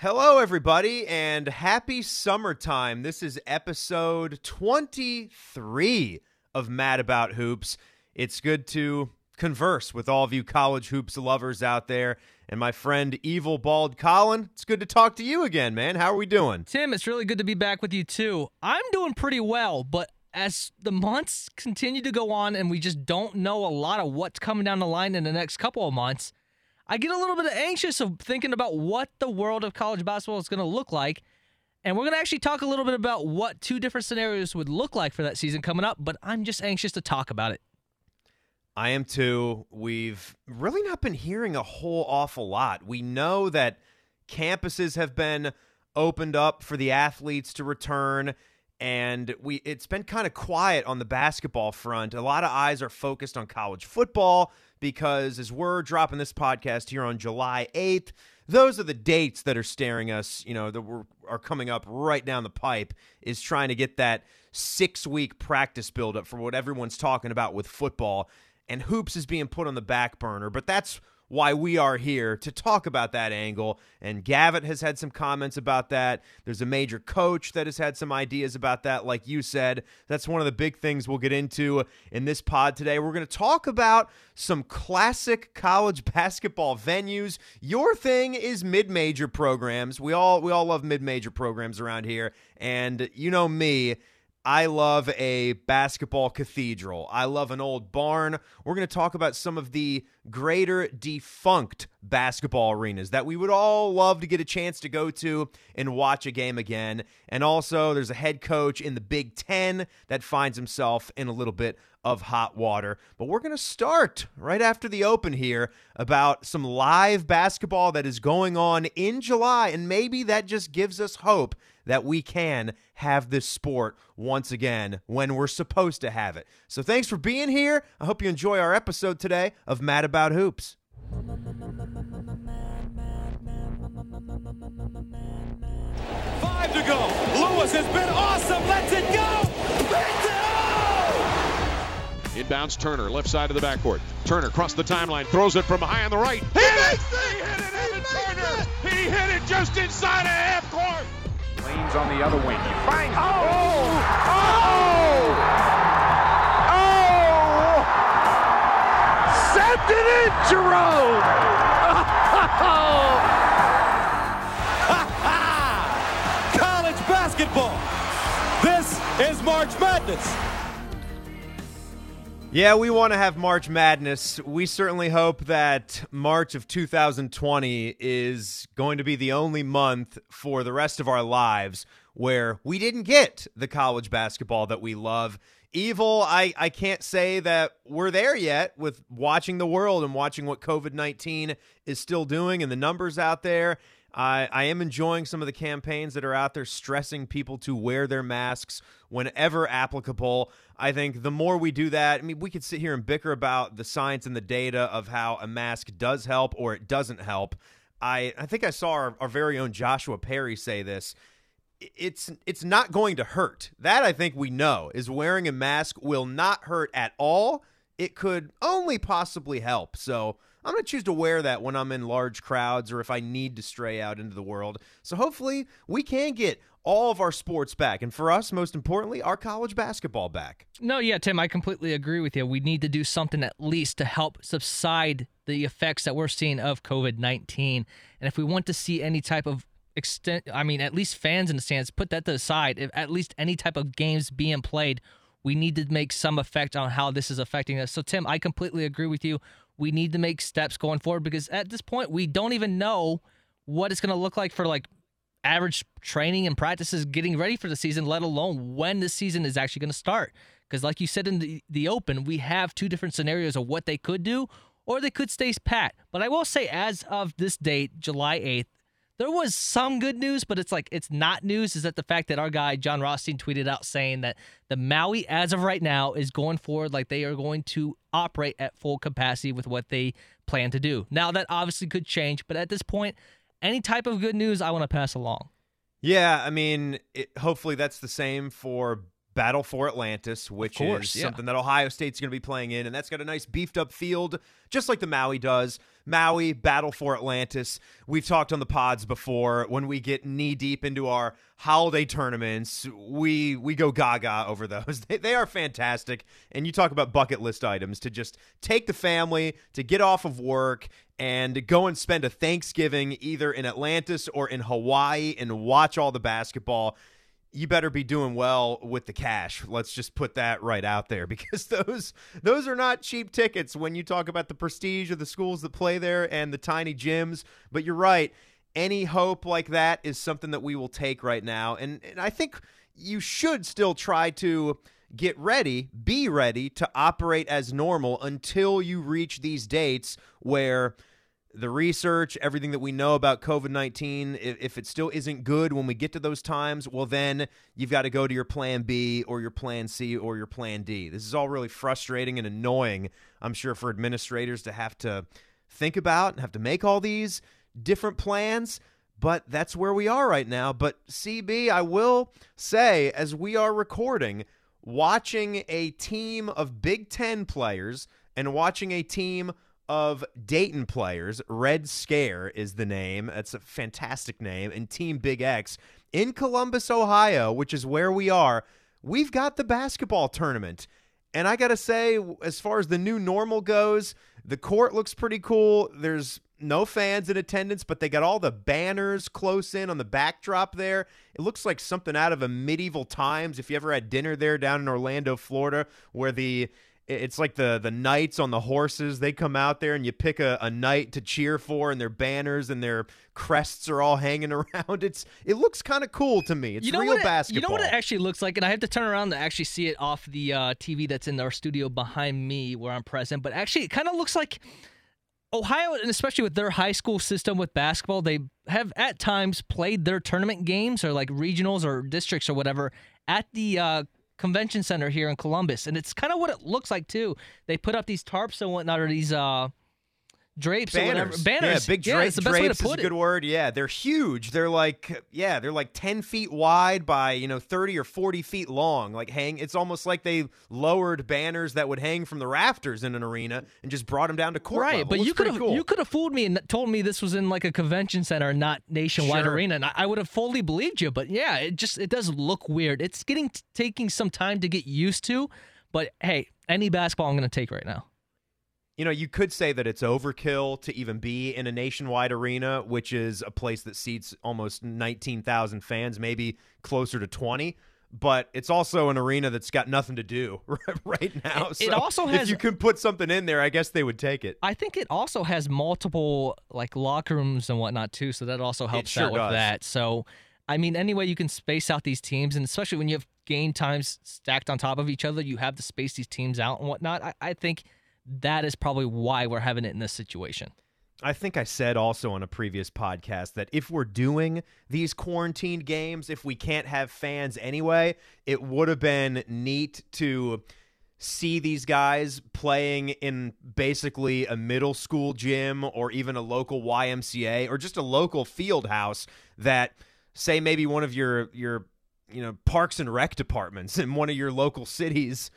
Hello, everybody, and happy summertime. This is episode 23 of Mad About Hoops. It's good to converse with all of you college hoops lovers out there. And my friend Evil Bald Colin, it's good to talk to you again, man. How are we doing? Tim, it's really good to be back with you too. I'm doing pretty well, but as the months continue to go on and we just don't know a lot of what's coming down the line in the next couple of months, I get a little bit anxious of thinking about what the world of college basketball is going to look like. And we're going to actually talk a little bit about what two different scenarios would look like for that season coming up, but I'm just anxious to talk about it. I am too. We've really not been hearing a whole awful lot. We know that campuses have been opened up for the athletes to return and we it's been kind of quiet on the basketball front. A lot of eyes are focused on college football because as we're dropping this podcast here on July 8th, those are the dates that are staring us, you know, that we're, are coming up right down the pipe is trying to get that 6-week practice buildup for what everyone's talking about with football. And hoops is being put on the back burner, but that's why we are here to talk about that angle. And Gavitt has had some comments about that. There's a major coach that has had some ideas about that, like you said. That's one of the big things we'll get into in this pod today. We're going to talk about some classic college basketball venues. Your thing is mid-major programs. We all we all love mid-major programs around here, and you know me. I love a basketball cathedral. I love an old barn. We're going to talk about some of the greater defunct basketball arenas that we would all love to get a chance to go to and watch a game again. And also, there's a head coach in the Big Ten that finds himself in a little bit of hot water. But we're going to start right after the open here about some live basketball that is going on in July. And maybe that just gives us hope that we can have this sport once again when we're supposed to have it. So thanks for being here. I hope you enjoy our episode today of Mad About Hoops. To go. Lewis has been awesome. Let's it go. Inbounds Turner, left side of the backcourt. Turner across the timeline, throws it from high on the right. He, he hit it! He hit it, Evan Turner! It. He hit it just inside of half court. Lane's on the other wing. He finds. Oh! oh! Oh! Oh! Sent it in, Jerome! College oh! March Madness. Yeah, we want to have March Madness. We certainly hope that March of 2020 is going to be the only month for the rest of our lives where we didn't get the college basketball that we love. Evil, I, I can't say that we're there yet with watching the world and watching what COVID 19 is still doing and the numbers out there. I, I am enjoying some of the campaigns that are out there stressing people to wear their masks whenever applicable. I think the more we do that, I mean, we could sit here and bicker about the science and the data of how a mask does help or it doesn't help. I, I think I saw our, our very own Joshua Perry say this. It's it's not going to hurt. That I think we know is wearing a mask will not hurt at all. It could only possibly help. So I'm going to choose to wear that when I'm in large crowds or if I need to stray out into the world. So hopefully we can get all of our sports back. And for us, most importantly, our college basketball back. No, yeah, Tim, I completely agree with you. We need to do something at least to help subside the effects that we're seeing of COVID 19. And if we want to see any type of extent, I mean, at least fans in the stands, put that to the side. If at least any type of games being played, we need to make some effect on how this is affecting us. So, Tim, I completely agree with you. We need to make steps going forward because at this point, we don't even know what it's going to look like for like average training and practices getting ready for the season, let alone when the season is actually going to start. Because, like you said in the, the open, we have two different scenarios of what they could do, or they could stay pat. But I will say, as of this date, July 8th, there was some good news, but it's like it's not news. Is that the fact that our guy Jon Rothstein tweeted out saying that the Maui, as of right now, is going forward like they are going to operate at full capacity with what they plan to do. Now that obviously could change, but at this point, any type of good news I want to pass along. Yeah, I mean, it, hopefully that's the same for Battle for Atlantis, which course, is yeah. something that Ohio State's going to be playing in, and that's got a nice beefed up field, just like the Maui does. Maui, Battle for Atlantis. We've talked on the pods before. When we get knee deep into our holiday tournaments, we we go gaga over those. They, they are fantastic. And you talk about bucket list items to just take the family to get off of work and go and spend a Thanksgiving either in Atlantis or in Hawaii and watch all the basketball you better be doing well with the cash. Let's just put that right out there because those those are not cheap tickets when you talk about the prestige of the schools that play there and the tiny gyms. But you're right. Any hope like that is something that we will take right now. And, and I think you should still try to get ready, be ready to operate as normal until you reach these dates where the research, everything that we know about COVID 19, if, if, it still isn't good when we get to those times, well, then you've got to go to your plan B or your plan C or your plan D. This is all really frustrating and annoying, I'm sure, for administrators to have to think about and have to make all these different plans. But that's where we are right now. But CB, I will say, as we are recording, watching a team of Big Ten players and watching a team of Dayton players. Red Scare is the name. That's a fantastic name. And Team Big X in Columbus, Ohio, which is where we are. We've got the basketball tournament. And I got to say, as far as the new normal goes, the court looks pretty cool. There's no fans in attendance, but they got all the banners close in on the backdrop there. It looks like something out of a medieval times. If you ever had dinner there down in Orlando, Florida, where the it's like the the knights on the horses. They come out there and you pick a, a knight to cheer for and their banners and their crests are all hanging around. It's it looks kind of cool to me. It's you know real what it, basketball You know what it actually looks like, and I have to turn around to actually see it off the uh, TV that's in our studio behind me where I'm present. But actually, it kind of looks like Ohio, and especially with their high school system with basketball, they have at times played their tournament games or like regionals or districts or whatever at the uh, convention center here in Columbus, and it's kind of what it looks like too. They put up these tarps and whatnot, or these uh, drapes or whatever. banners Banners, yeah big yeah, drapes it's the best way to drapes is a it. good word yeah they're huge they're like yeah they're like 10 feet wide by you know 30 or 40 feet long like hang it's almost like they lowered banners that would hang from the rafters in an arena and just brought them down to court Right, level. but Looks you could have cool. you could have fooled me and told me this was in like a convention center, not nationwide Sure. arena, and I, I would have fully believed you. But yeah, it just it does look weird. It's getting taking some time to get used to, but hey, any basketball I'm going to take right now. You know, you could say that it's overkill to even be in a nationwide arena, which is a place that seats almost 19,000 fans, maybe closer to 20. But it's also an arena that's got nothing to do right now. It- it so also if you could put something in there, I guess they would take it. I think it also has multiple like locker rooms and whatnot too, so that also helps sure out with that. So, I mean, any way you can space out these teams, and especially when you have game times stacked on top of each other, you have to space these teams out and whatnot. I, I think that is probably why we're having it in this situation. I think I said also on a previous podcast that if we're doing these quarantined games, if we can't have fans anyway, it would have been neat to see these guys playing in basically a middle school gym or even a local YMCA or just a local field house that say maybe one of your your you know parks and rec departments in one of your local cities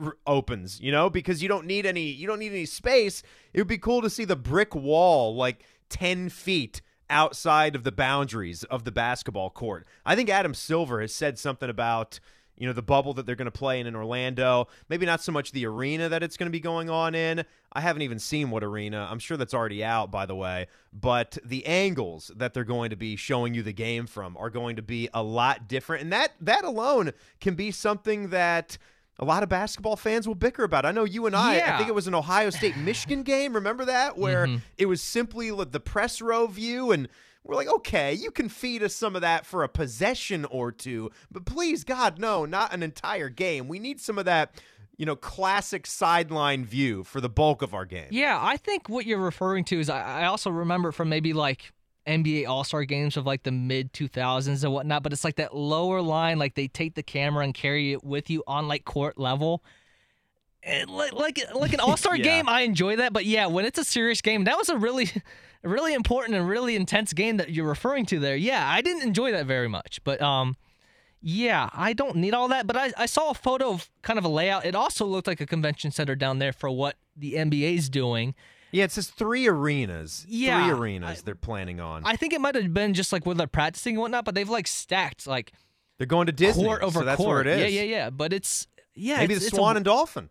r- opens, you know, because you don't need any you don't need any space. It would be cool to see the brick wall like 10 feet outside of the boundaries of the basketball court. I think Adam Silver has said something about you know the bubble that they're going to play in in Orlando. Maybe not so much the arena that it's going to be going on in. I haven't even seen what arena. I'm sure that's already out by the way, but the angles that they're going to be showing you the game from are going to be a lot different and that that alone can be something that a lot of basketball fans will bicker about. I know you and I, Yeah. I think it was an Ohio State Michigan game. Remember that? Where mm-hmm. it was simply the press row view, and we're like, okay, you can feed us some of that for a possession or two, but please, God, no, not an entire game. We need some of that, you know, classic sideline view for the bulk of our game. Yeah, I think what you're referring to is I, I also remember from maybe like NBA All Star games of like the mid 2000s and whatnot, but it's like that lower line, like they take the camera and carry it with you on like court level. And like like like an All Star Yeah. game, I enjoy that, but yeah, when it's a serious game, that was a really, really important and really intense game that you're referring to there. Yeah, I didn't enjoy that very much, but um, Yeah, I don't need all that, but I, I saw a photo of kind of a layout. It also looked like a convention center down there for what the NBA's doing. Yeah, it says three arenas. Yeah, three arenas I- they're planning on. I think it might have been just like where they're practicing and whatnot, but they've like stacked like they're going to Disney, court over so that's court. where it is. Yeah, yeah, yeah. But it's yeah, Maybe it's, the it's a- Swan and Dolphin.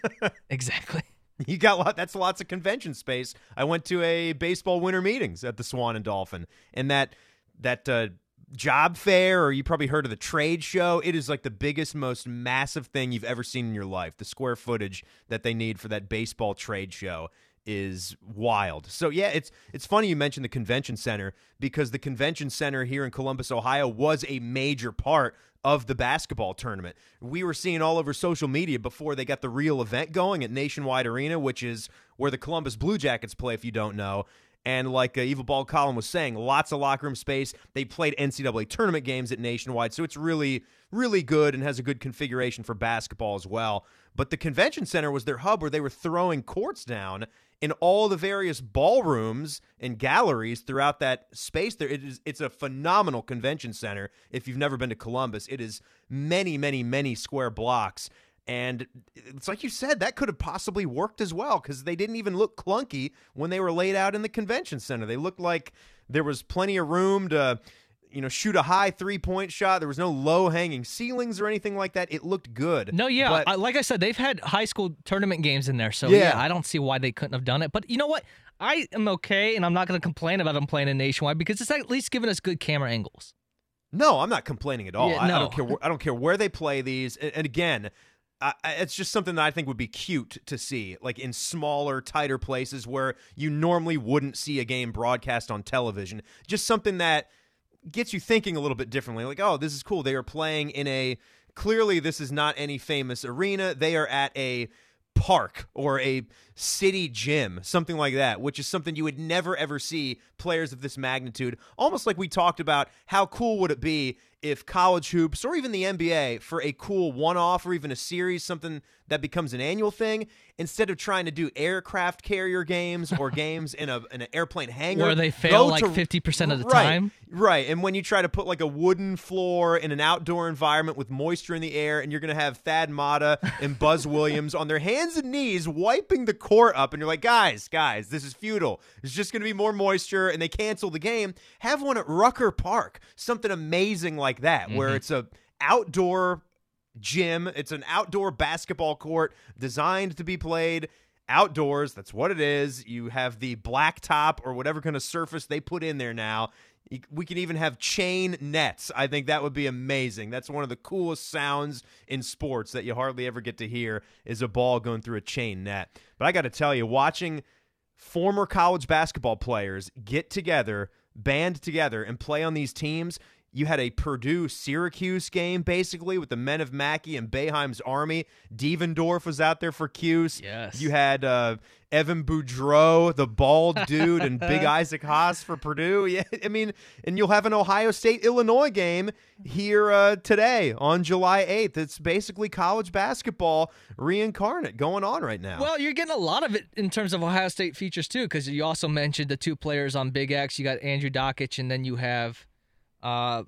exactly. You got lot. That's lots of convention space. I went to a baseball winter meetings at the Swan and Dolphin, and that that uh, job fair, or you probably heard of the trade show. It is like the biggest, most massive thing you've ever seen in your life. The square footage that they need for that baseball trade show is wild. So yeah, it's it's funny you mentioned the convention center because the convention center here in Columbus, Ohio was a major part of the basketball tournament. We were seeing all over social media before they got the real event going at Nationwide Arena, which is where the Columbus Blue Jackets play if you don't know. And like uh, Evil Ball Colin was saying, lots of locker room space. They played NCAA tournament games at Nationwide, so it's really, really good and has a good configuration for basketball as well. But the convention center was their hub where they were throwing courts down in all the various ballrooms and galleries throughout that space. There, it is. It's a phenomenal convention center. If you've never been to Columbus, it is many, many, many square blocks. And it's like you said, that could have possibly worked as well because they didn't even look clunky when they were laid out in the convention center. They looked like there was plenty of room to, you know, shoot a high three point shot. There was no low hanging ceilings or anything like that. It looked good. No, yeah, But- I, like I said, they've had high school tournament games in there, so Yeah. yeah. I don't see why they couldn't have done it. But you know what? I am okay, and I'm not going to complain about them playing in nationwide because it's at least giving us good camera angles. No, I'm not complaining at all. Yeah, I, I don't care. Where, I don't care where they play these. And, and again, It's just something that I think would be cute to see, like in smaller, tighter places where you normally wouldn't see a game broadcast on television. Just something that gets you thinking a little bit differently. Like, oh, this is cool. They are playing in a. Clearly, this is not any famous arena. They are at a park or a city gym, something like that, which is something you would never ever see players of this magnitude. Almost like we talked about, how cool would it be if college hoops or even the NBA for a cool one off or even a series, something that becomes an annual thing, instead of trying to do aircraft carrier games or games in a in an airplane hangar Where they fail like to- 50% of the Right, time. Right. And when you try to put like a wooden floor in an outdoor environment with moisture in the air, and you're going to have Thad Matta and Buzz Williams on their hands and knees wiping the court up, and you're like, guys, guys, this is futile. There's just going to be more moisture, and they cancel the game. Have one at Rucker Park, something amazing like that, where mm-hmm. it's a outdoor gym. It's an outdoor basketball court designed to be played outdoors. That's what it is. You have the black top or whatever kind of surface they put in there now. We can even have chain nets. I think that would be amazing. That's one of the coolest sounds in sports that you hardly ever get to hear is a ball going through a chain net. But I got to tell you, watching former college basketball players get together, band together, and play on these teams. You had a Purdue Syracuse game basically with the men of Mackey and Boeheim's Army. Devendorf was out there for Cuse. Yes. You had uh, Evan Boudreau, the bald dude, and Big Isaac Haas for Purdue. Yeah, I mean, and you'll have an Ohio State Illinois game here uh, today on July 8th. It's basically college basketball reincarnate going on right now. Well, you're getting a lot of it in terms of Ohio State features too, because you also mentioned the two players on Big X. You got Andrew Dakich, and then you have uh,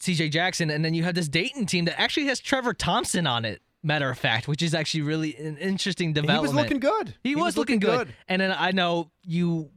C.J. Jackson, and then you have this Dayton team that actually has Trevor Thompson on it. Matter of fact, which is actually really an interesting development. he was looking good. He, was, looking, good. And then I know you.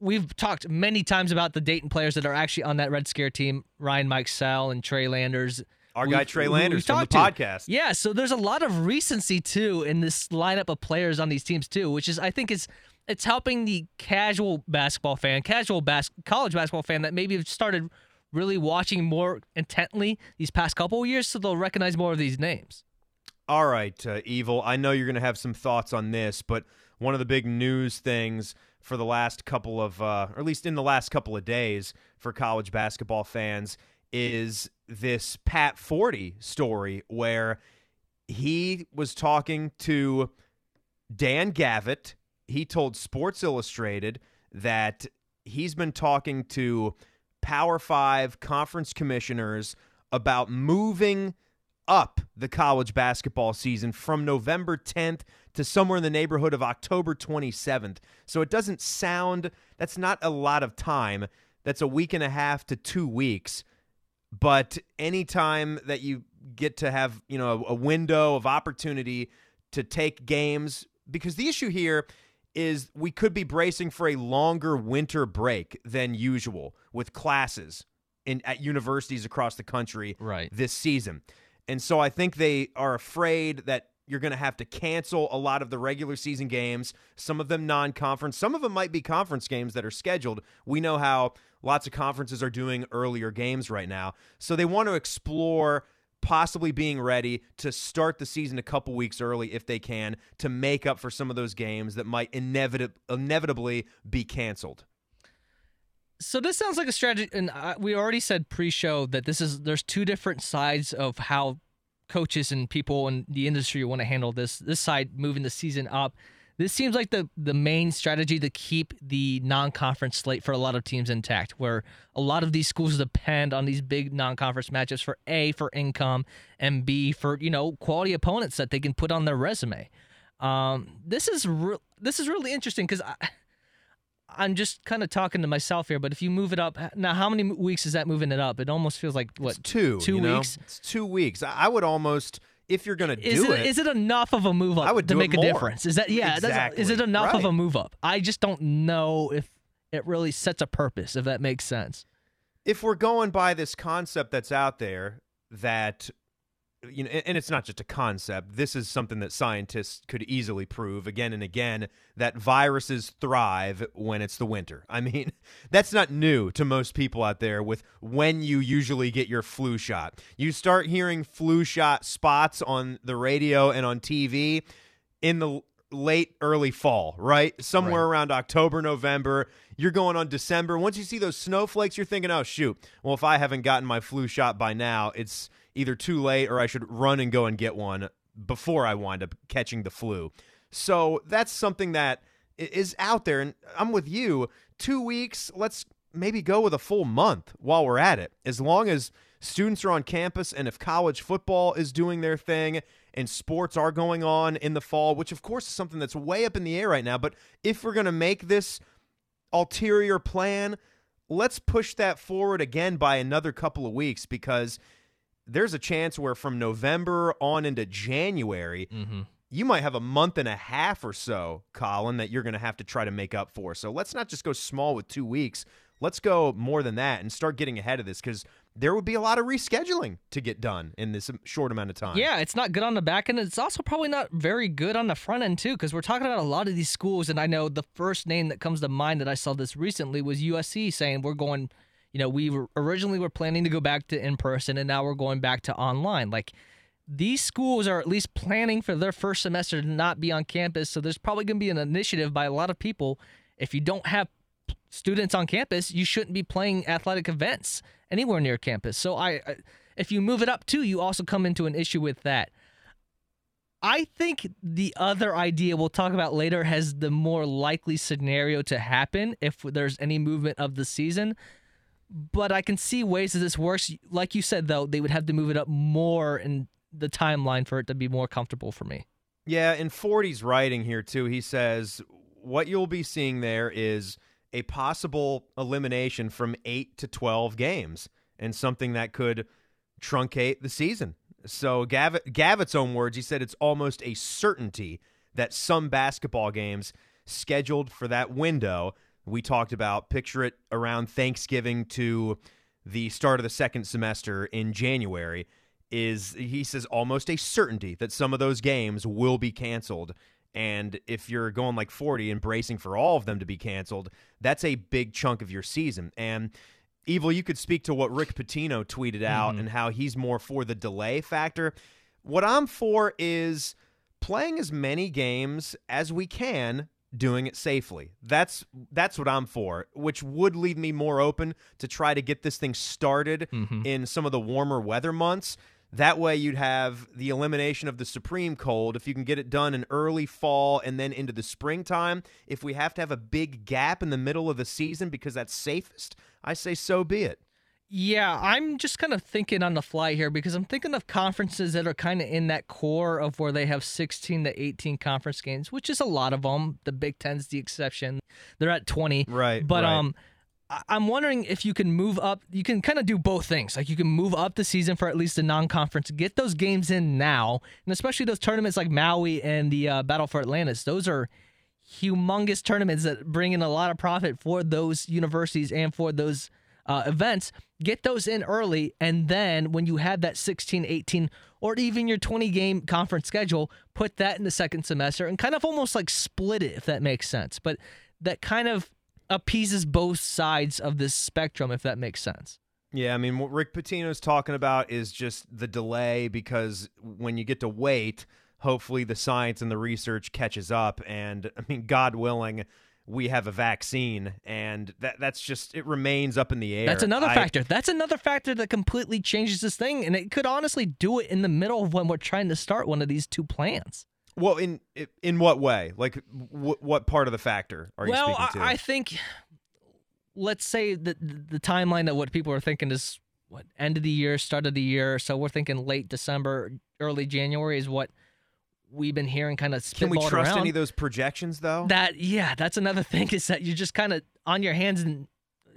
We've talked many times about the Dayton players that are actually on that Red Scare team: Ryan Mikesell and Trey Landers. Our We've- guy Trey Landers from the to. podcast. Yeah, so there's a lot of recency too in this lineup of players on these teams too, which is I think is it's helping the casual basketball fan, casual bas- college basketball fan that maybe have started really watching more intently these past couple of years, so they'll recognize more of these names. All right, uh, Evil. I know you're going to have some thoughts on this, but one of the big news things for the last couple of, uh, or at least in the last couple of days for college basketball fans, is this Pat Forde story where he was talking to Dan Gavitt. He told Sports Illustrated that he's been talking to Power Five conference commissioners about moving up the college basketball season from November 10th to somewhere in the neighborhood of October 27th. So it doesn't sound, that's not a lot of time. That's a week and a half to two weeks. But anytime that you get to have, you know, a, window of opportunity to take games, because the issue here is we could be bracing for a longer winter break than usual with classes in at universities across the country Right. this season. And so I think they are afraid that you're going to have to cancel a lot of the regular season games, some of them non conference, some of them might be conference games that are scheduled. We know how lots of conferences are doing earlier games right now. So they want to explore possibly being ready to start the season a couple weeks early if they can to make up for some of those games that might inevitab- inevitably be canceled. So this sounds like a strategy, and I, we already said pre-show that this is there's two different sides of how coaches and people in the industry want to handle this. This side moving the season up. This seems like the the main strategy to keep the non-conference slate for a lot of teams intact, where a lot of these schools depend on these big non-conference matchups for a for income and b for you know quality opponents that they can put on their resume. Um, this is re- this is really interesting because I. I'm just kind of talking to myself here, but if you move it up now, how many weeks is that moving it up? It almost feels like what It's two. two you know? weeks. It's two weeks. I would almost, if you're going to do it, it, is it enough of a move up I would to make a difference? Is that yeah? That's, is it Exactly. enough of a move up? I just don't know if it really sets a purpose. If that makes sense. if we're going by this concept that's out there that you know and it's not just a concept this is something that scientists could easily prove again and again that viruses thrive when it's the winter i mean that's not new to most people out there with when you usually get your flu shot you start hearing flu shot spots on the radio and on tv in the late early fall, right? Somewhere around October, November. You're going on December. Once you see those snowflakes, you're thinking, "Oh shoot. Well, if I haven't gotten my flu shot by now, it's either too late or I should run and go and get one before I wind up catching the flu." So, that's something that is out there and I'm with you. 2 weeks, let's maybe go with a full month while we're at it. As long as students are on campus and if college football is doing their thing and sports are going on in the fall, which of course is something that's way up in the air right now, but if we're going to make this ulterior plan, let's push that forward again by another couple of weeks because there's a chance where from November on into January, mm-hmm. you might have a month and a half or so, Colin, that you're going to have to try to make up for. So let's not just go small with two weeks. Let's go more than that and start getting ahead of this because there would be a lot of rescheduling to get done in this short amount of time. Yeah, it's not good on the back end. It's also probably not very good on the front end too, because we're talking about a lot of these schools, and I know the first name that comes to mind that I saw this recently was USC saying we're going. You know, we were originally were planning to go back to in person, and now we're going back to online. Like these schools are at least planning for their first semester to not be on campus, so there's probably going to be an initiative by a lot of people. If you don't have students on campus, you shouldn't be playing athletic events anywhere near campus. So I, I if you move it up too, you also come into an issue with that. I think the other idea we'll talk about later has the more likely scenario to happen if there's any movement of the season. But I can see ways that this works. Like you said, though, they would have to move it up more in the timeline for it to be more comfortable for me. Yeah, and Forde's writing here too. He says what you'll be seeing there is a possible elimination from 8 to 12 games and something that could truncate the season. So Gavitt, Gavitt's own words, he said it's almost a certainty that some basketball games scheduled for that window we talked about picture it around Thanksgiving to the start of the second semester in January is he says almost a certainty that some of those games will be canceled. And if you're going like Forde and bracing for all of them to be canceled that's a big chunk of your season. And evil you could speak to what rick pitino tweeted out mm-hmm. and how he's more for the delay factor. What i'm for is playing as many games as we can doing it safely. That's that's what I'm for, which would leave me more open to try to get this thing started mm-hmm. in some of the warmer weather months. That way you'd have the elimination of the supreme cold if you can get it done in early fall and then into the springtime. If we have to have a big gap in the middle of the season because that's safest, I say so be it. Yeah, I'm just kind of thinking on the fly here because I'm thinking of conferences that are kind of in that core of where they have 16 to 18 conference games, which is a lot of them. The Big Ten's the exception; they're at 20. Right, But right. um, I'm wondering if you can move up. You can kind of do both things. Like you can move up the season for at least the non-conference, get those games in now, and especially those tournaments like Maui and the uh, Battle for Atlantis. Those are humongous tournaments that bring in a lot of profit for those universities and for those uh, events. Get those in early, and then when you have that 16, 18, or even your 20 game conference schedule, put that in the second semester and kind of almost like split it, if that makes sense. But that kind of appeases both sides of this spectrum, if that makes sense. Yeah, I mean, what Rick Pitino's talking about is just the delay because when you get to wait, hopefully the science and the research catches up. And I mean, God willing, we have a vaccine, and that that's just it remains up in the air. That's another I- factor. That's another factor that completely changes this thing, and it could honestly do it in the middle of when we're trying to start one of these two plans. Well, in in what way? Like, w- what part of the factor are you speaking to? I, I think, let's say that the timeline that what people are thinking is what end of the year, start of the year. So we're thinking late December, early January is what we've been hearing kind of Can we trust around. any of those projections, though? That yeah, that's another thing is that you're just kind of on your hands and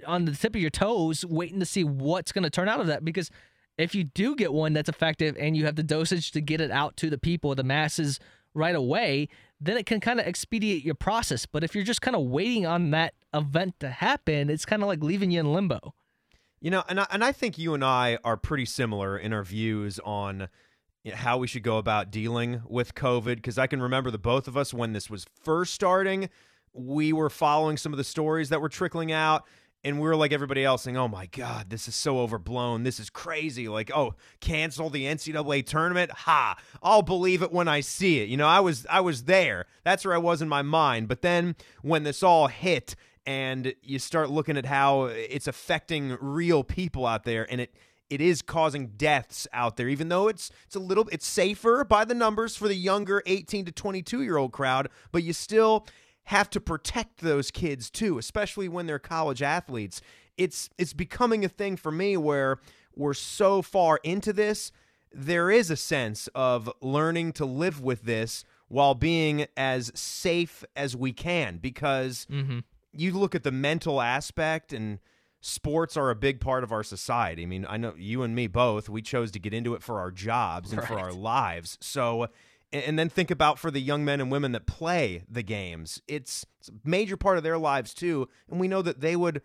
on the tip of your toes, waiting to see what's going to turn out of that. Because if you do get one that's effective and you have the dosage to get it out to the people, the masses right away, then it can kind of expedite your process. But if you're just kind of waiting on that event to happen, it's kind of like leaving you in limbo. You know, and I, and I think you and I are pretty similar in our views on how we should go about dealing with COVID. Because I can remember the both of us when this was first starting, we were following some of the stories that were trickling out. And we were like everybody else saying, oh my God, this is so overblown. This is crazy. Like, oh, cancel the NCAA tournament? Ha! I'll believe it when I see it. You know, I was I was there. That's where I was in my mind. But then when this all hit and you start looking at how it's affecting real people out there and it it is causing deaths out there even though it's it's a little it's safer by the numbers for the younger 18 to 22 year old crowd but you still have to protect those kids too especially when they're college athletes. It's it's becoming a thing for me where we're so far into this there is a sense of learning to live with this while being as safe as we can because mm-hmm. you look at the mental aspect and sports are a big part of our society. I mean, I know you and me both, we chose to get into it for our jobs and for our lives. So and and then think about for the young men and women that play the games. It's, it's a major part of their lives too, and we know that they would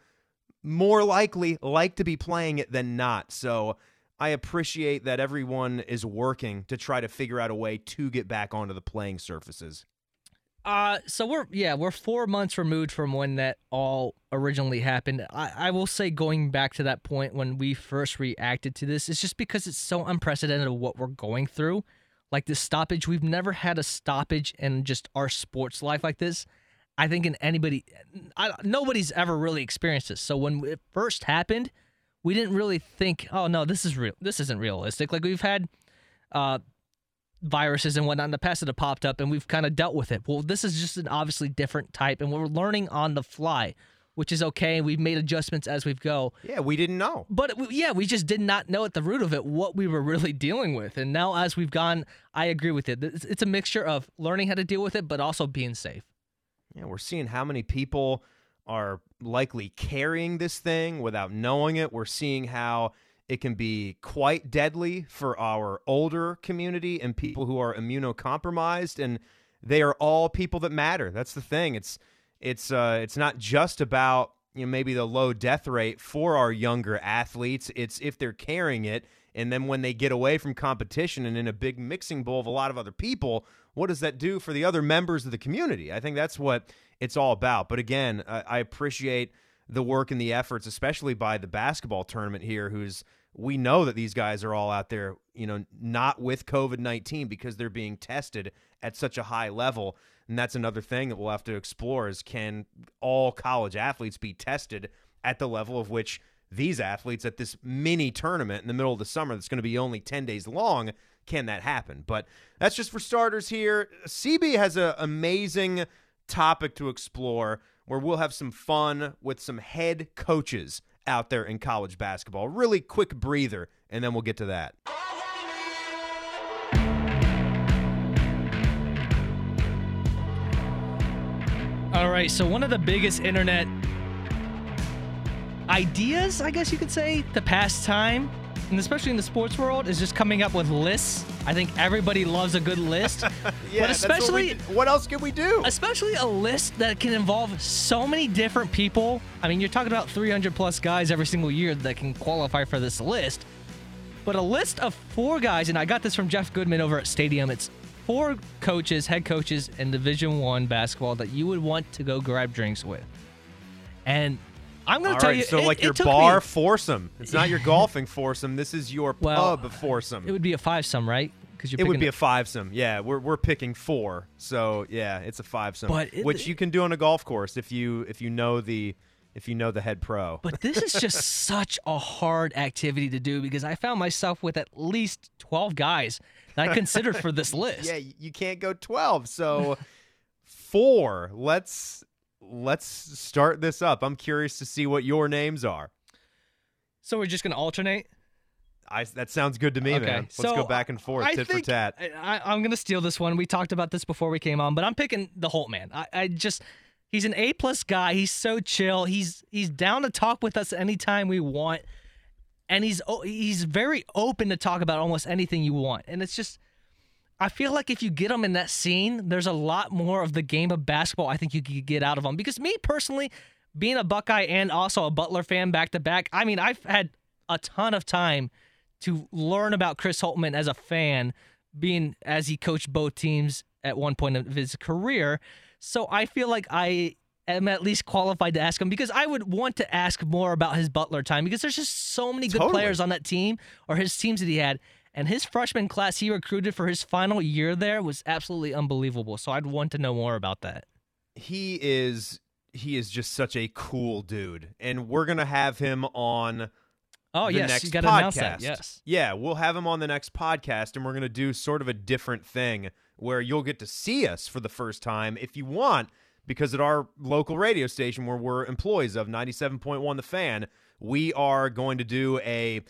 more likely like to be playing it than not. So I appreciate that everyone is working to try to figure out a way to get back onto the playing surfaces. Uh, so we're yeah we're four months removed from when that all originally happened. I, I will say going back to that point when we first reacted to this, it's just because it's so unprecedented of what we're going through. Like this stoppage, we've never had a stoppage in just our sports life like this. I think in anybody, I, nobody's ever really experienced this. So when it first happened, we didn't really think, oh no, this is real. This isn't realistic. Like we've had, uh, viruses and whatnot in the past that have popped up and we've kind of dealt with it. Well, this is just an obviously different type and we're learning on the fly, which is okay. We've made adjustments as we go. Yeah, we didn't know. But yeah, we just did not know at the root of it what we were really dealing with. And now as we've gone, I agree with it. It's, it's a mixture of learning how to deal with it, but also being safe. Yeah, we're seeing how many people are likely carrying this thing without knowing it. We're seeing how it can be quite deadly for our older community and people who are immunocompromised and they are all people that matter. That's the thing. It's it's uh it's not just about you know maybe the low death rate for our younger athletes. It's if they're carrying it and then when they get away from competition and in a big mixing bowl of a lot of other people, what does that do for the other members of the community? I think that's what it's all about. But again, I, I appreciate the work and the efforts, especially by the basketball tournament here, who's we know that these guys are all out there, you know, not with COVID 19 because they're being tested at such a high level. And that's another thing that we'll have to explore is can all college athletes be tested at the level of which these athletes at this mini tournament in the middle of the summer that's going to be only 10 days long can that happen but that's just for starters here cb has an amazing topic to explore where we'll have some fun with some head coaches out there in college basketball really quick breather and then we'll get to that All right. So one of the biggest internet ideas, I guess you could say, the pass time, and especially in the sports world, is just coming up with lists. I think everybody loves a good list, Yeah, but that's what we especially what else can we do? especially a list that can involve so many different people. I mean, you're talking about 300 plus guys every single year that can qualify for this list. But a list of four guys, and I got this from Jeff Goodman over at Stadium. It's four coaches, head coaches in Division One basketball that you would want to go grab drinks with. And I'm going to tell right, you, so it- like it your bar me- foursome. It's not your golfing foursome. This is your Well, pub foursome. It would be a five some, right? Because you're It would be a fivesome. Yeah, we're we're picking four. So yeah, it's a fivesome, But it- which you can do on a golf course if you if you know the if you know the head pro. But this is just such a hard activity to do because I found myself with at least 12 guys that I considered for this list. yeah, you can't go twelve. So four. Let's let's start this up. I'm curious to see what your names are. So we're just going to alternate? I that sounds good to me, Okay, man. Let's so go back and forth, I tit think- for tat. I, am going to steal this one. We talked about this before we came on, but I'm picking the Holtmann. I, I just. He's an A plus guy. He's so chill. He's he's down to talk with us anytime we want, and he's he's very open to talk about almost anything you want. And it's just, I feel like if you get them in that scene, there's a lot more of the game of basketball. I think you could get out of them. because me personally, being a Buckeye and also a Butler fan back to back, I mean I've had a ton of time to learn about Chris Holtmann as a fan, being as he coached both teams at one point of his career. So I feel like I am at least qualified to ask him because I would want to ask more about his Butler time because there's just so many good Totally. players on that team or his teams that he had. And his freshman class he recruited for his final year there was absolutely unbelievable. So I'd want to know more about that. he is he is just such a cool dude, and we're gonna have him on. Oh the yes, next you got to podcast. announce that. Yes. Yeah, we'll have him on the next podcast, and we're going to do sort of a different thing where you'll get to see us for the first time if you want, because at our local radio station where we're employees of 97.1 The Fan, we are going to do a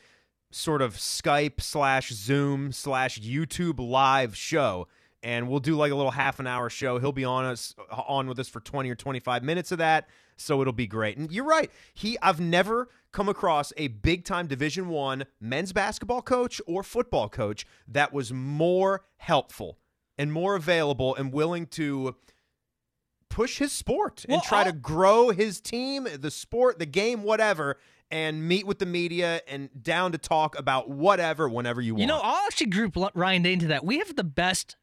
sort of Skype slash Zoom slash YouTube live show. And we'll do like a little half an hour show. He'll be on us uh, on with us for 20 or 25 minutes of that. So it'll be great. And you're right. He I've never come across a big time division one men's basketball coach or football coach that was more helpful and more available and willing to push his sport and Well, try to I'll- grow his team, the sport, the game, whatever, and meet with the media and down to talk about whatever whenever you want. You know, I'll actually group Ryan Day into that. We have the best,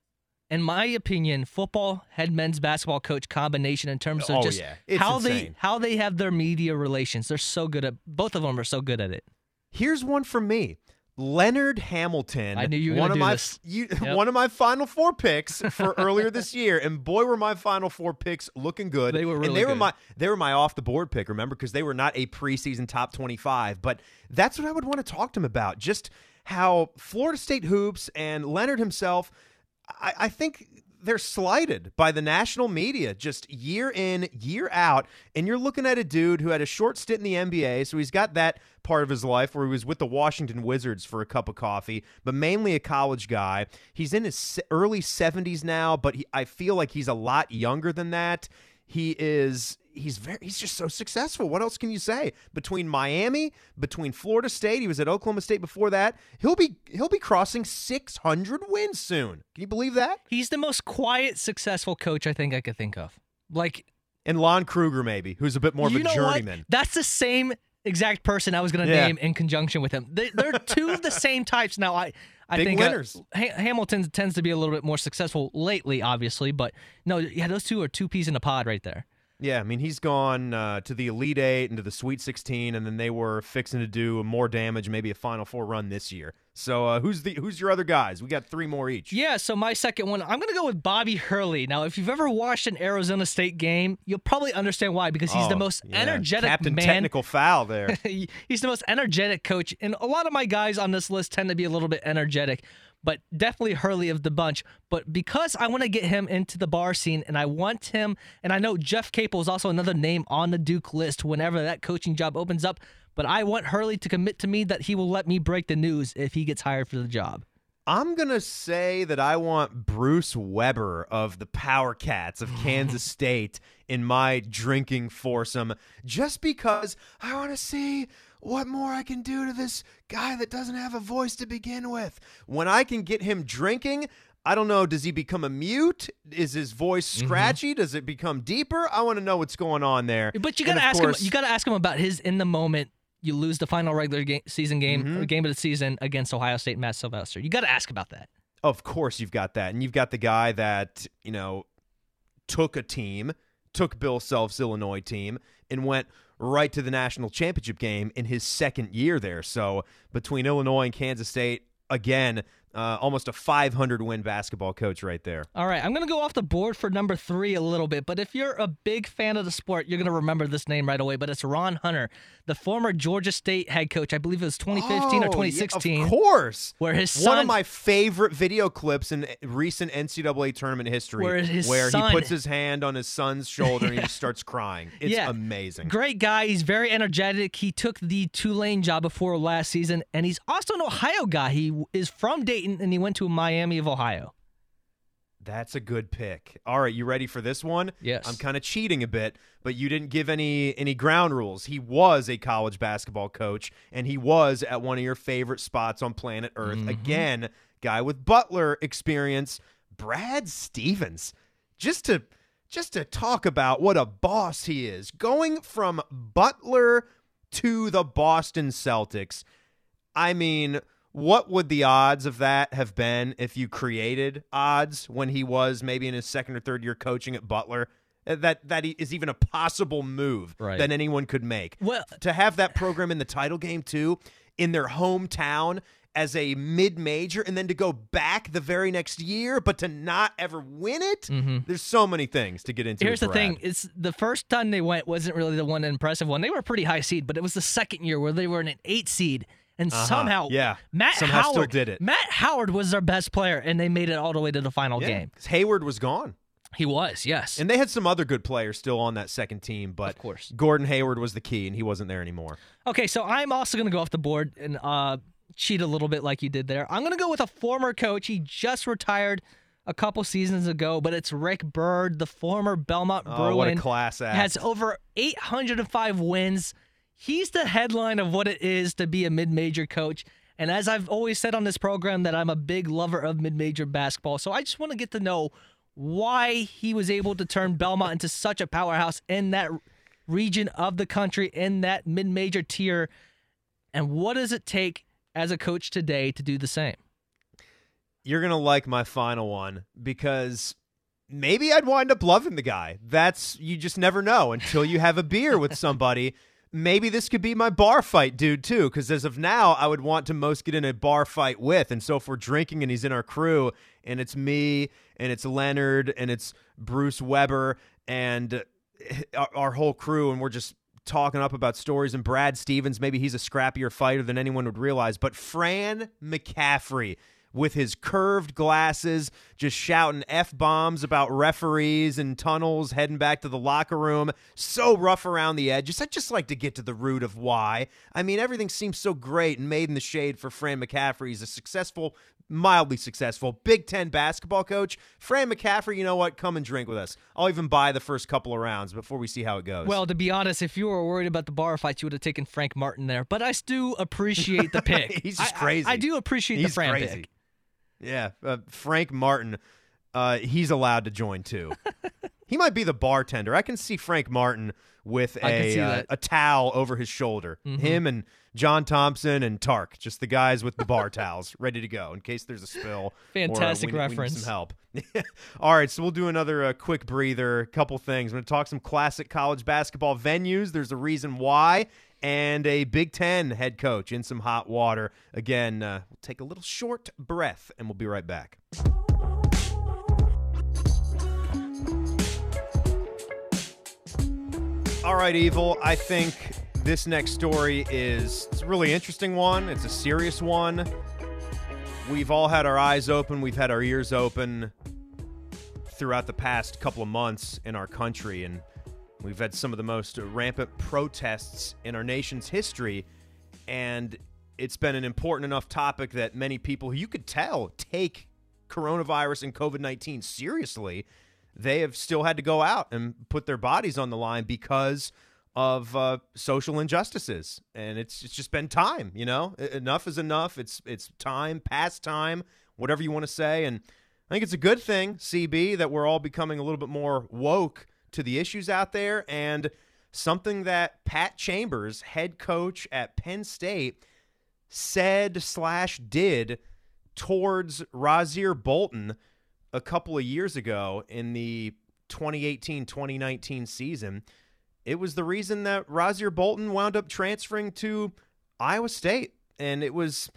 in my opinion, football head men's basketball coach combination in terms of Oh, just yeah. How insane. they how they have their media relations. They're so good at both of them are so good at it. Here's one for me. Leonard Hamilton. I knew you were one of my. You, Yep. one of my final four picks for earlier this year, and boy were my final four picks looking good. They were and really they were my they were my off the board pick. Remember, because they were not a preseason top twenty five. But that's what I would want to talk to him about. Just how Florida State hoops and Leonard himself. I, I think they're slighted by the national media just year in, year out. And you're looking at a dude who had a short stint in the NBA, so he's got that part of his life where he was with the Washington Wizards for a cup of coffee, but mainly a college guy. He's in his early 70s now, but he, I feel like he's a lot younger than that. He is he's very he's just so successful. What else can you say? Between Miami, between Florida State, he was at Oklahoma State before that. He'll be he'll be crossing 600 wins soon. Can you believe that? He's the most quiet, successful coach I think I could think of. Like And Lon Kruger maybe, who's a bit more of a know journeyman. What? That's the same exact person I was going to Yeah. name in conjunction with him. They, they're two of the same types. Now, I, I Big think uh. Ha- Hamilton tends to be a little bit more successful lately, obviously, but no, yeah, those two are two peas in a pod right there. Yeah, I mean he's gone uh, to the Elite Eight and to the Sweet 16, and then they were fixing to do more damage, maybe a Final Four run this year. So uh, who's the who's your other guys? We got three more each. Yeah, so my second one, I'm going to go with Bobby Hurley. Now, if you've ever watched an Arizona State game, you'll probably understand why because he's the Oh, most yeah. energetic Captain man. Technical foul there. he's the most energetic coach, and a lot of my guys on this list tend to be a little bit energetic, but definitely Hurley of the bunch. But because I want to get him into the bar scene, and I want him, and I know Jeff Capel is also another name on the Duke list whenever that coaching job opens up. But I want Hurley to commit to me that he will let me break the news if he gets hired for the job. I'm going to say that I want Bruce Weber of the Power Cats of Kansas State in my drinking foursome just because I want to see what more I can do to this guy that doesn't have a voice to begin with. When I can get him drinking, I don't know. Does he become a mute? Is his voice scratchy? Does it become deeper? I want to know what's going on there. But you gotta ask course- him. You gotta ask him about his in the moment. You lose the final regular game, season game, Mm-hmm. game of the season against Ohio State. Matt Sylvester. You gotta ask about that. Of course, you've got that, and you've got the guy that you know took a team, took Bill Self's Illinois team, and went right to the national championship game in his second year there. So between Illinois and Kansas State, again, uh, almost a 500 win basketball coach right there. All right, I'm gonna go off the board for number three a little bit, but if you're a big fan of the sport, you're gonna remember this name right away. But it's Ron Hunter, the former Georgia State head coach. I believe it was 2015 or Oh, yeah, 2016. of course. where his One of my favorite video clips in recent NCAA tournament history, Where his he son- puts his hand on his son's shoulder and he just starts crying. It's Yeah. amazing. Great guy. He's very energetic. He took the Tulane job before last season, and he's also an Ohio guy. He is from Dayton, and he went to Miami of Ohio. That's a good pick. All right, you ready for this one? Yes. I'm kind of cheating a bit, but you didn't give any any ground rules. He was a college basketball coach, and he was at one of your favorite spots on planet Earth. Mm-hmm. Again, guy with Butler experience, Brad Stevens. Just to just to talk about what a boss he is, going from Butler to the Boston Celtics. I mean, what would the odds of that have been if you created odds when he was maybe in his second or third year coaching at Butler? Uh, That that he- is even a possible move Right. that anyone could make. Well- to have that program in the title game too, in their hometown as a mid-major, and then to go back the very next year, but to not ever win it. There's so many things to get into. Mm-hmm. Here's the with thing: Brad. it's the first time they went wasn't really the one impressive one. They were a pretty high seed, but it was the second year where they were in an eight seed, and somehow, Uh-huh. Yeah. Matt Somehow Howard still did it. Matt Howard was their best player, and they made it all the way to the final Yeah, game. Hayward was gone. He was, yes. And they had some other good players still on that second team, but Of course. Gordon Hayward was the key, and he wasn't there anymore. Okay, so I'm also going to go off the board and uh, cheat a little bit like you did there. I'm going to go with a former coach. He just retired a couple seasons ago, but it's Rick Byrd, the former Belmont Oh, Bruin. what a class act. Has over 805 wins. He's the headline of what it is to be a mid-major coach. And as I've always said on this program, that I'm a big lover of mid-major basketball. So I just want to get to know why he was able to turn Belmont into such a powerhouse in that region of the country, in that mid-major tier. And what does it take as a coach today to do the same? You're going to like my final one because maybe I'd wind up loving the guy. That's, you just never know until you have a beer with somebody. Maybe this could be my bar fight dude too, because as of now, I would want to most get in a bar fight with. And so if we're drinking and he's in our crew, and it's me, and it's Leonard, and it's Bruce Weber, and eh, our, our whole crew, and we're just talking up about stories. And Brad Stevens, maybe he's a scrappier fighter than anyone would realize. But Fran McCaffery with his curved glasses, just shouting F bombs about referees and tunnels, heading back to the locker room. So rough around the edges. I'd just like to get to the root of why. I mean, everything seems so great and made in the shade for Fran McCaffery. He's a successful, mildly successful Big Ten basketball coach. Fran McCaffery, you know what? Come and drink with us. I'll even buy the first couple of rounds before we see how it goes. Well, to be honest, if you were worried about the bar fights, you would have taken Frank Martin there. But I do appreciate the pick. He's just I- I- crazy. I, do appreciate He's the Fran crazy. pick. Yeah, uh, Frank Martin, uh, he's allowed to join too. he might be the bartender. I can see Frank Martin with a uh. Mm-hmm. a towel over his shoulder. Him and John Thompson and Tark, just the guys with the bar towels ready to go in case there's a spill. or, Fantastic we need- we need reference. some help. All right, so we'll do another uh, quick breather. A couple things. I'm going to talk some classic college basketball venues. There's a reason why. And a Big Ten head coach in some hot water. Again, uh, we'll take a little short breath and we'll be right back. All right, Evil. I think this next story is it's a really interesting one. It's a serious one. We've all had our eyes open, we've had our ears open throughout the past couple of months in our country, and we've had some of the most rampant protests in our nation's history. And it's been an important enough topic that many people you could tell take coronavirus and COVID 19 seriously, they have still had to go out and put their bodies on the line because of uh, social injustices. And it's, it's just been time, you know? Enough is enough. It's, it's time, past time, whatever you want to say. And I think it's a good thing, CB, that we're all becoming a little bit more woke to the issues out there. And something that Pat Chambers, head coach at Penn State, said slash did towards Rasir Bolton a couple of years ago in the 2018-2019 season. It was the reason that Rasir Bolton wound up transferring to Iowa State, and it was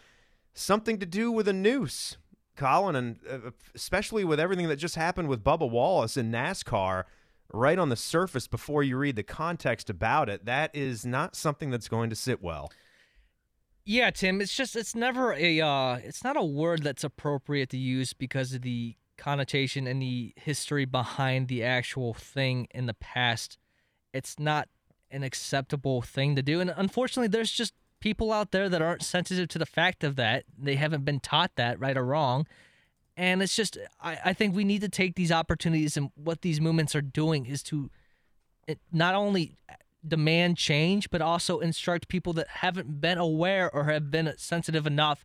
something to do with a noose, Colin, and uh, especially with everything that just happened with Bubba Wallace in NASCAR. Right on the surface, before you read the context about it, that is not something that's going to sit well. Yeah, Tim, it's just it's never a uh it's not a word that's appropriate to use because of the connotation and the history behind the actual thing in the past. It's not an acceptable thing to do. And unfortunately, there's just people out there that aren't sensitive to the fact of that. They haven't been taught that, right or wrong. And it's just I, I think we need to take these opportunities and what these movements are doing is to not only demand change, but also instruct people that haven't been aware or have been sensitive enough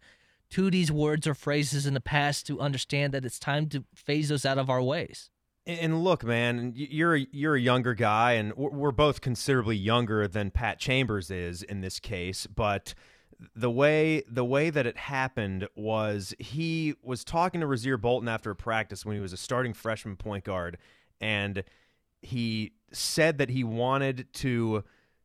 to these words or phrases in the past to understand that it's time to phase those out of our ways. And look, man, you're a, you're a younger guy, and we're both considerably younger than Pat Chambers is in this case. But the way the way that it happened was he was talking to Rasir Bolton after a practice when he was a starting freshman point guard, and he said that he wanted to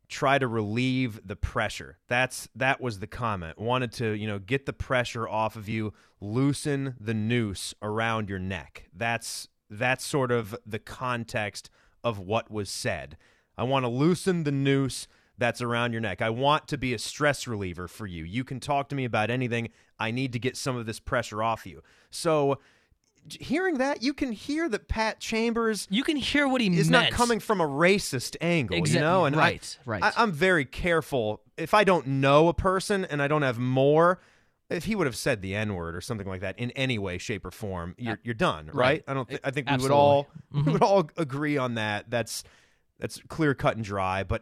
try to relieve the pressure. That's that was the comment. Wanted to, you know, get the pressure off of you, loosen the noose around your neck. That's that's sort of the context of what was said. I want to loosen the noose that's around your neck. I want to be a stress reliever for you. You can talk to me about anything. I need to get some of this pressure off you. So hearing that, you can hear that Pat Chambers You can hear what he is meant. not coming from a racist angle, Exactly. you know. And I- Right, right. I, I'm very careful if I don't know a person and I don't have more. If he would have said the N word or something like that in any way, shape, or form, you're you're done, right? right. I don't. Th- I think we would all Mhm. we would all agree on that. That's that's clear cut and dry. But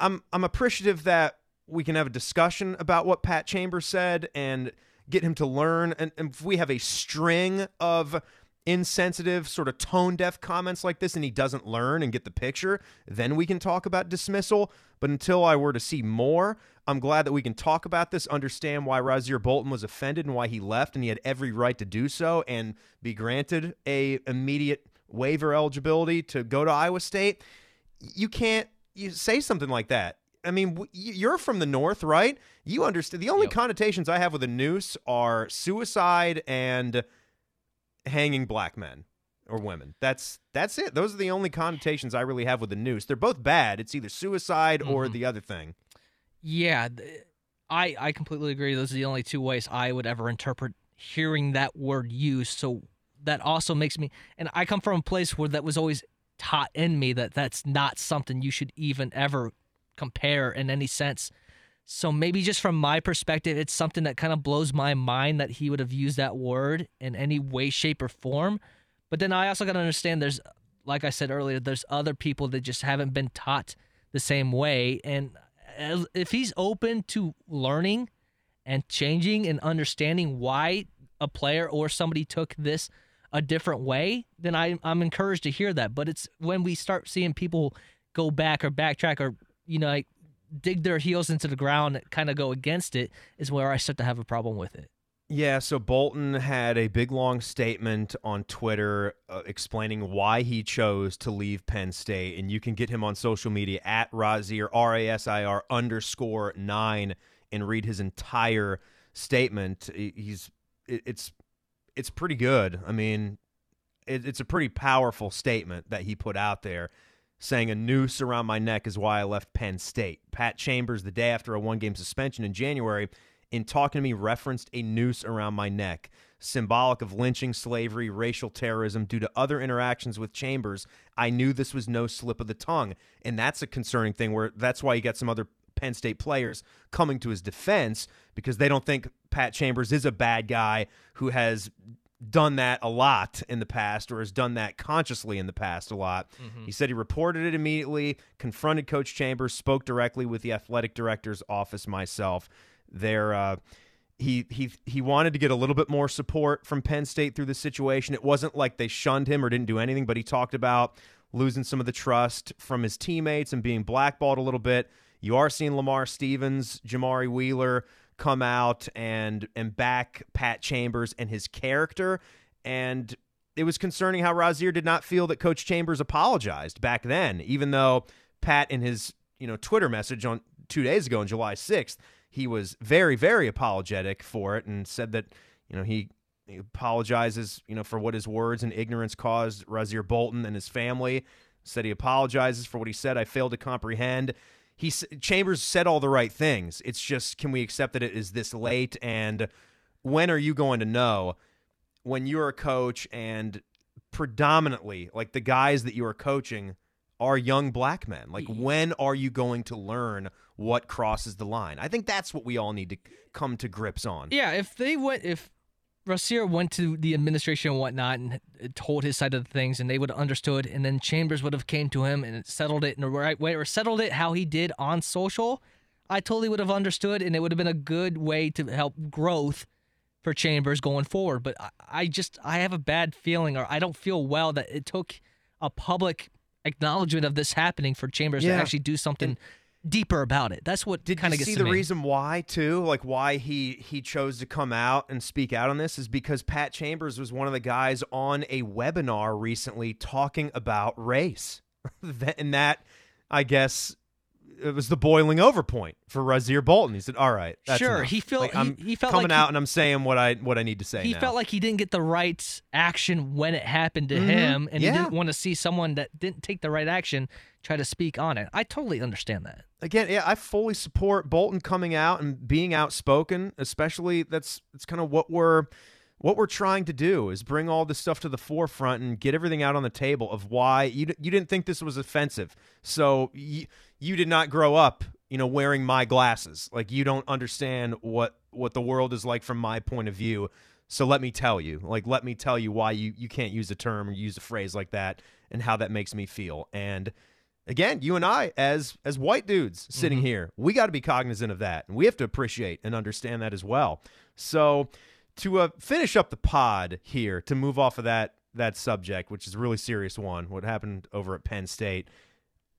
I'm I'm appreciative that we can have a discussion about what Pat Chambers said and get him to learn. And, and if we have a string of insensitive, sort of tone deaf comments like this and he doesn't learn and get the picture, then we can talk about dismissal. But until I were to see more, I'm glad that we can talk about this, understand why Rasir Bolton was offended and why he left, and he had every right to do so and be granted a immediate waiver eligibility to go to Iowa State. You can't you say something like that. I mean, you're from the north, right? You understand. The only Yep. connotations I have with a noose are suicide and hanging black men or women. That's that's it. Those are the only connotations I really have with the noose. They're both bad. It's either suicide or Mhm. the other thing. Yeah, th- I I completely agree. Those are the only two ways I would ever interpret hearing that word used. So that also makes me, and I come from a place where that was always taught in me that that's not something you should even ever compare in any sense. So maybe just from my perspective, it's something that kind of blows my mind that he would have used that word in any way, shape, or form. But then I also got to understand there's, like I said earlier, there's other people that just haven't been taught the same way. And if he's open to learning and changing and understanding why a player or somebody took this a different way, then I, I'm encouraged to hear that. But it's when we start seeing people go back or backtrack or, you know, like dig their heels into the ground kind of go against it is where I start to have a problem with it. Yeah, so Bolton had a big long statement on Twitter uh, explaining why he chose to leave Penn State, and you can get him on social media at Rasir R A S I R underscore nine and read his entire statement. He's it's it's pretty good. I mean, it, it's a pretty powerful statement that he put out there, saying a noose around my neck is why I left Penn State. Pat Chambers, the day after a one game suspension in January, in talking to me, referenced a noose around my neck, symbolic of lynching, slavery, racial terrorism due to other interactions with Chambers. I knew this was no slip of the tongue. And that's a concerning thing where that's why you got some other Penn State players coming to his defense because they don't think Pat Chambers is a bad guy who has done that a lot in the past or has done that consciously in the past a lot. He said he reported it immediately, confronted Coach Chambers, spoke directly with the athletic director's office myself. There, uh, he he he wanted to get a little bit more support from Penn State through the situation. It wasn't like they shunned him or didn't do anything, but he talked about losing some of the trust from his teammates and being blackballed a little bit. You are seeing Lamar Stevens, Jamari Wheeler come out and and back Pat Chambers and his character and it was concerning how Rasir did not feel that Coach Chambers apologized back then, even though Pat in his you know Twitter message on two days ago on July sixth, he was very very apologetic for it and said that you know he, he apologizes you know for what his words and ignorance caused Rasir Bolton and his family. Said he apologizes for what he said. I failed to comprehend. He Chambers said all the right things. It's just can we accept that it is this late? And when are you going to know when you're a coach and predominantly like the guys that you are coaching are young black men? Like when are you going to learn what crosses the line? I think that's what we all need to come to grips on. Yeah, if they went, if Rasir went to the administration and whatnot and told his side of the things, and they would have understood, and then Chambers would have came to him and settled it in the right way, or settled it how he did on social, I totally would have understood, and it would have been a good way to help growth for Chambers going forward. But I, I just I have a bad feeling, or I don't feel well that it took a public acknowledgement of this happening for Chambers Yeah. to actually do something deeper about it. That's what Did kind of see the me. reason why too? Like why he he chose to come out and speak out on this is because Pat Chambers was one of the guys on a webinar recently talking about race, and that I guess it was the boiling over point for Rasir Bolton. He said, "All right, that's Sure, enough." he felt like, he- I'm he felt coming like he- out and I'm saying what I what I need to say." he now. felt like he didn't get the right action when it happened to mm-hmm. him, and Yeah. he didn't want to see someone that didn't take the right action try to speak on it. I totally understand that. Again, yeah, I fully support Bolton coming out and being outspoken. Especially that's that's kind of what we're what we're trying to do is bring all this stuff to the forefront and get everything out on the table of why you you didn't think this was offensive. So you you did not grow up, you know, wearing my glasses. Like you don't understand what what the world is like from my point of view. So let me tell you, like let me tell you why you you can't use a term or use a phrase like that and how that makes me feel. And again, you and I, as as white dudes sitting here, we got to be cognizant of that, and we have to appreciate and understand that as well. So, to uh, finish up the pod here, to move off of that that subject, which is a really serious one, what happened over at Penn State,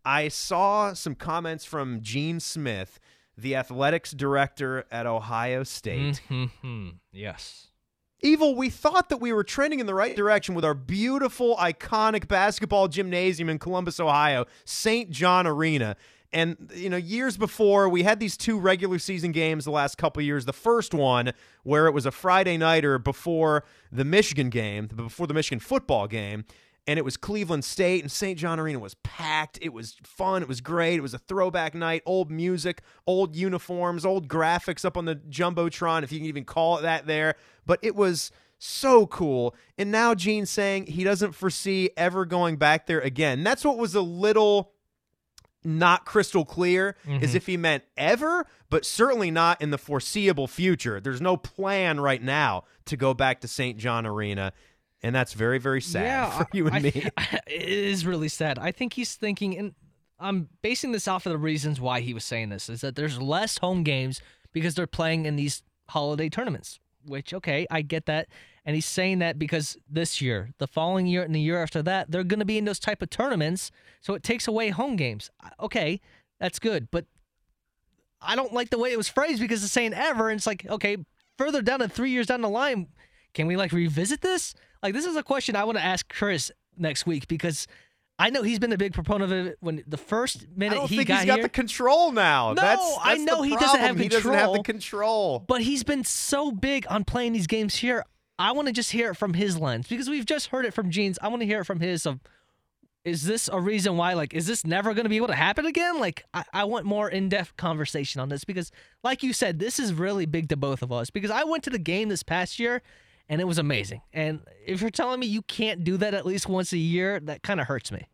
I saw some comments from Gene Smith, the athletics director at Ohio State. Mm-hmm. Yes. Evil, we thought that we were trending in the right direction with our beautiful, iconic basketball gymnasium in Columbus, Ohio, St. John Arena. And, you know, years before, we had these two regular season games the last couple years. The first one, where it was a Friday nighter before the Michigan game, before the Michigan football game, and it was Cleveland State, and St. John Arena was packed. It was fun. It was great. It was a throwback night. Old music, old uniforms, old graphics up on the jumbotron, if you can even call it that. There, but it was so cool. And now Gene's saying he doesn't foresee ever going back there again. That's what was a little not crystal clear is mm-hmm. if he meant ever, but certainly not in the foreseeable future. There's no plan right now to go back to St. John Arena. And that's very, very sad yeah, for you and I- me. it is really sad. I think he's thinking, and I'm basing this off of the reasons why he was saying this, is that there's less home games because they're playing in these holiday tournaments. Which okay, I get that, and he's saying that because this year, the following year, and the year after that, they're going to be in those type of tournaments, so it takes away home games. Okay, that's good, but I don't like the way it was phrased because it's saying ever, and it's like okay, further down than three years down the line, can we like revisit this? Like this is a question I want to ask Chris next week because I know he's been a big proponent of it when the first I minute don't he think got he's got the control now. No, that's, I know he doesn't have problem. He doesn't have the control. control. but he's been so big on playing these games here. I want to just hear it from his lens because we've just heard it from Gene's. I want to hear it from his of is this a reason why like is this never going to be able to happen again like I, I want more in-depth conversation on this because like you said this is really big to both of us because i went to the game this past year and it was amazing and if you're telling me you can't do that at least once a year that kind of hurts me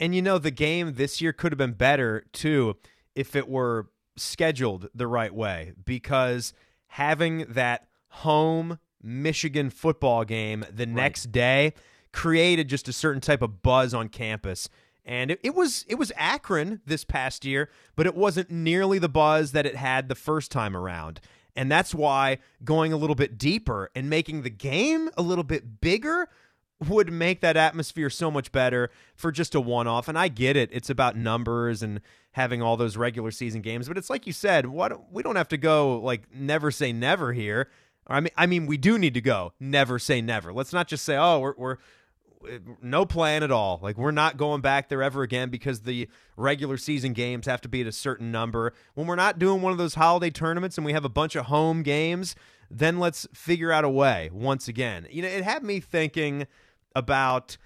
And you know, the game this year could have been better too if it were scheduled the right way because having that home Michigan football game the next day created just a certain type of buzz on campus. And it, it was it was Akron this past year, but it wasn't nearly the buzz that it had the first time around. And that's why going a little bit deeper and making the game a little bit bigger would make that atmosphere so much better for just a one off. And I get it. It's about numbers and having all those regular season games. But it's like you said, what we don't have to go like never say never here. I mean I mean we do need to go never say never. Let's not just say, oh, we're we're no plan at all. Like we're not going back there ever again because the regular season games have to be at a certain number. When we're not doing one of those holiday tournaments and we have a bunch of home games, then let's figure out a way once again. You know, it had me thinking about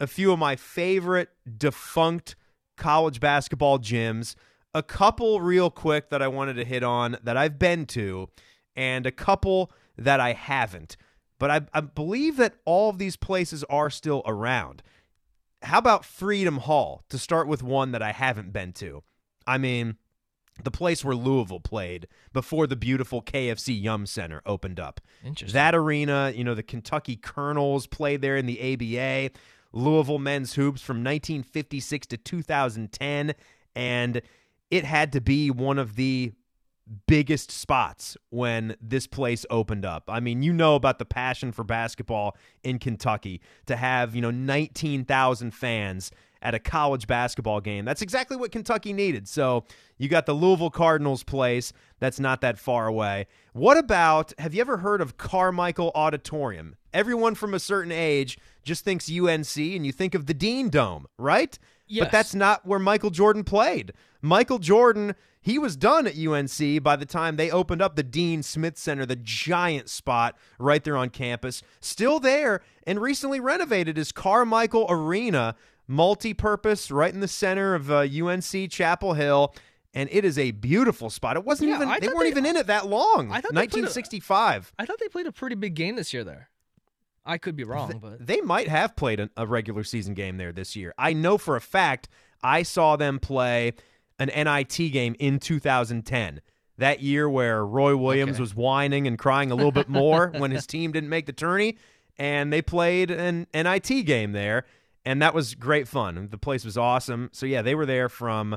a few of my favorite defunct college basketball gyms, a couple real quick that I wanted to hit on that I've been to, and a couple that I haven't. But I, I believe that all of these places are still around. How about Freedom Hall to start with one that I haven't been to? I mean, the place where Louisville played before the beautiful KFC Yum Center opened up. Interesting. That arena, you know, the Kentucky Colonels played there in the ABA, Louisville men's hoops from 1956 to 2010, and it had to be one of the biggest spots when this place opened up. I mean, you know about the passion for basketball in Kentucky to have, you know, 19,000 fans at a college basketball game. That's exactly what Kentucky needed. So, you got the Louisville Cardinals place that's not that far away. What about have you ever heard of Carmichael Auditorium? Everyone from a certain age just thinks UNC and you think of the Dean Dome, right? Yes. But that's not where Michael Jordan played. Michael Jordan, he was done at UNC by the time they opened up the Dean Smith Center, the giant spot right there on campus. Still there and recently renovated as Carmichael Arena, multi purpose, right in the center of uh, UNC Chapel Hill. And it is a beautiful spot. It wasn't Yeah, even, they weren't they- even in it that long. I thought they played a- 1965. I thought they played a pretty big game this year there. I could be wrong, but They might have played a, a regular season game there this year. I know for a fact I saw them play an NIT game in 2010. That year where Roy Williams Okay. was whining and crying a little bit more when his team didn't make the tourney, and they played an NIT game there, and that was great fun. The place was awesome. So yeah, they were there from uh,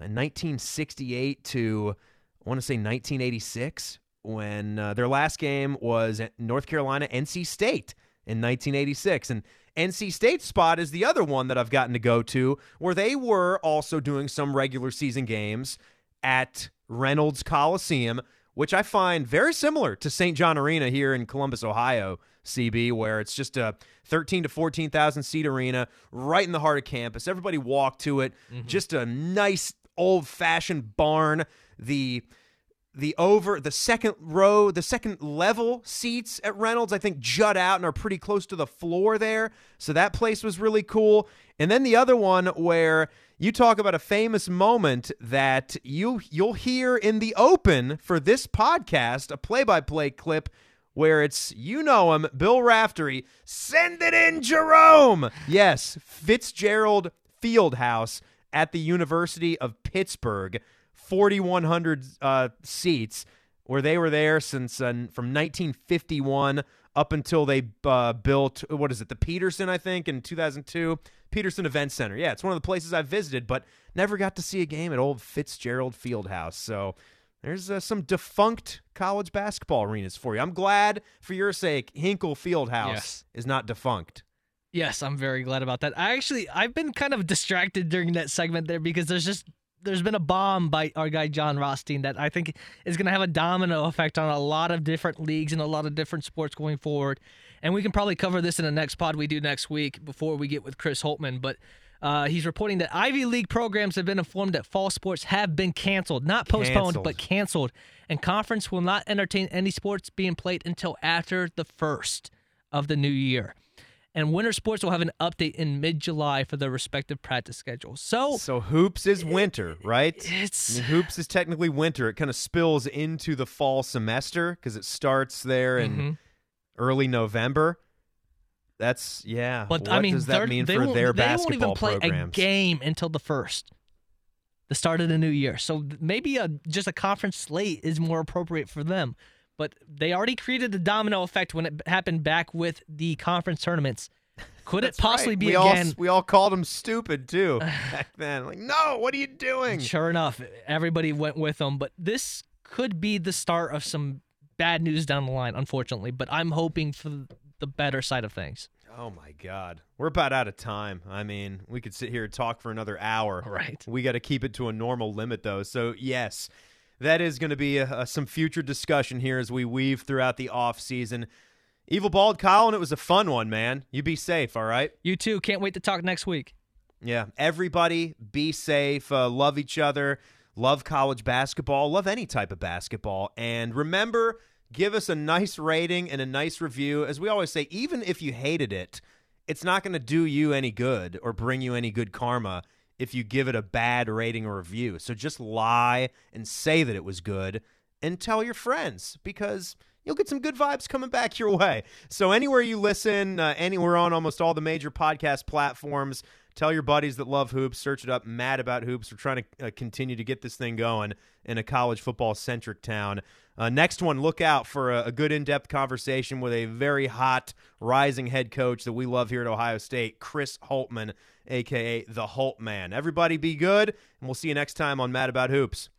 1968 to I want to say 1986 when uh, their last game was at North Carolina NC State in 1986 and NC State spot is the other one that I've gotten to go to where they were also doing some regular season games at Reynolds Coliseum which I find very similar to St. John Arena here in Columbus, Ohio, CB, where it's just a 13 to 14,000 seat arena right in the heart of campus. Everybody walked to it. Just a nice old fashioned barn. The the over the second row, the second level seats at Reynolds, I think jut out and are pretty close to the floor there. So that place was really cool. And then the other one where you talk about a famous moment that you you'll hear in the open for this podcast, a play-by-play clip where it's you know him, Bill Raftery, send it in Jerome. Yes, Fitzgerald Fieldhouse at the University of Pittsburgh. 4,100 uh, seats, where they were there since uh, from 1951 up until they uh, built what is it, the Petersen, I think, in 2002. Petersen Event Center. Yeah, it's one of the places I've visited, but never got to see a game at old Fitzgerald Fieldhouse. So there's uh, some defunct college basketball arenas for you. I'm glad for your sake, Hinkle Fieldhouse Yes. is not defunct. Yes, I'm very glad about that. I actually I've been kind of distracted during that segment there because there's just there's been a bomb by our guy Jon Rothstein that I think is going to have a domino effect on a lot of different leagues and a lot of different sports going forward. And we can probably cover this in the next pod we do next week before we get with Chris Holtmann. But uh, he's reporting that Ivy League programs have been informed that fall sports have been canceled, not postponed, Canceled. but canceled. And conference will not entertain any sports being played until after the first of the new year. And winter sports will have an update in mid July for their respective practice schedules. So So hoops is winter, right? it's I mean, hoops is technically winter. It kind of spills into the fall semester because it starts there in Mhm. early November. That's yeah. But what I mean, does that mean for their they won't even play programs? a game until the first. the start of the new year. So maybe a just a conference slate is more appropriate for them. But they already created the domino effect when it happened back with the conference tournaments. Could it possibly right. be we again? All, we all called him stupid too back then. Like, no, what are you doing? Sure enough, everybody went with them. But this could be the start of some bad news down the line, unfortunately. But I'm hoping for the better side of things. Oh my God, we're about out of time. I mean, we could sit here and talk for another hour. Right. We got to keep it to a normal limit, though. So yes, that is going to be a, a, some future discussion here as we weave throughout the off season. Evil Bald Colin, it was a fun one, man. You be safe, all right? You too. Can't wait to talk next week. Yeah. Everybody be safe. Uh, love each other. Love college basketball. Love any type of basketball. And remember, give us a nice rating and a nice review. As we always say, even if you hated it, it's not going to do you any good or bring you any good karma if you give it a bad rating or review. So just lie and say that it was good and tell your friends because you'll get some good vibes coming back your way. So anywhere you listen, uh, anywhere on almost all the major podcast platforms, tell your buddies that love hoops, search it up, Mad About Hoops. We're trying to uh, continue to get this thing going in a college football centric town. Uh, next one, look out for a, a good in depth conversation with a very hot rising head coach that we love here at Ohio State, Chris Holtmann, aka the Holt Man. Everybody be good, and we'll see you next time on Mad About Hoops.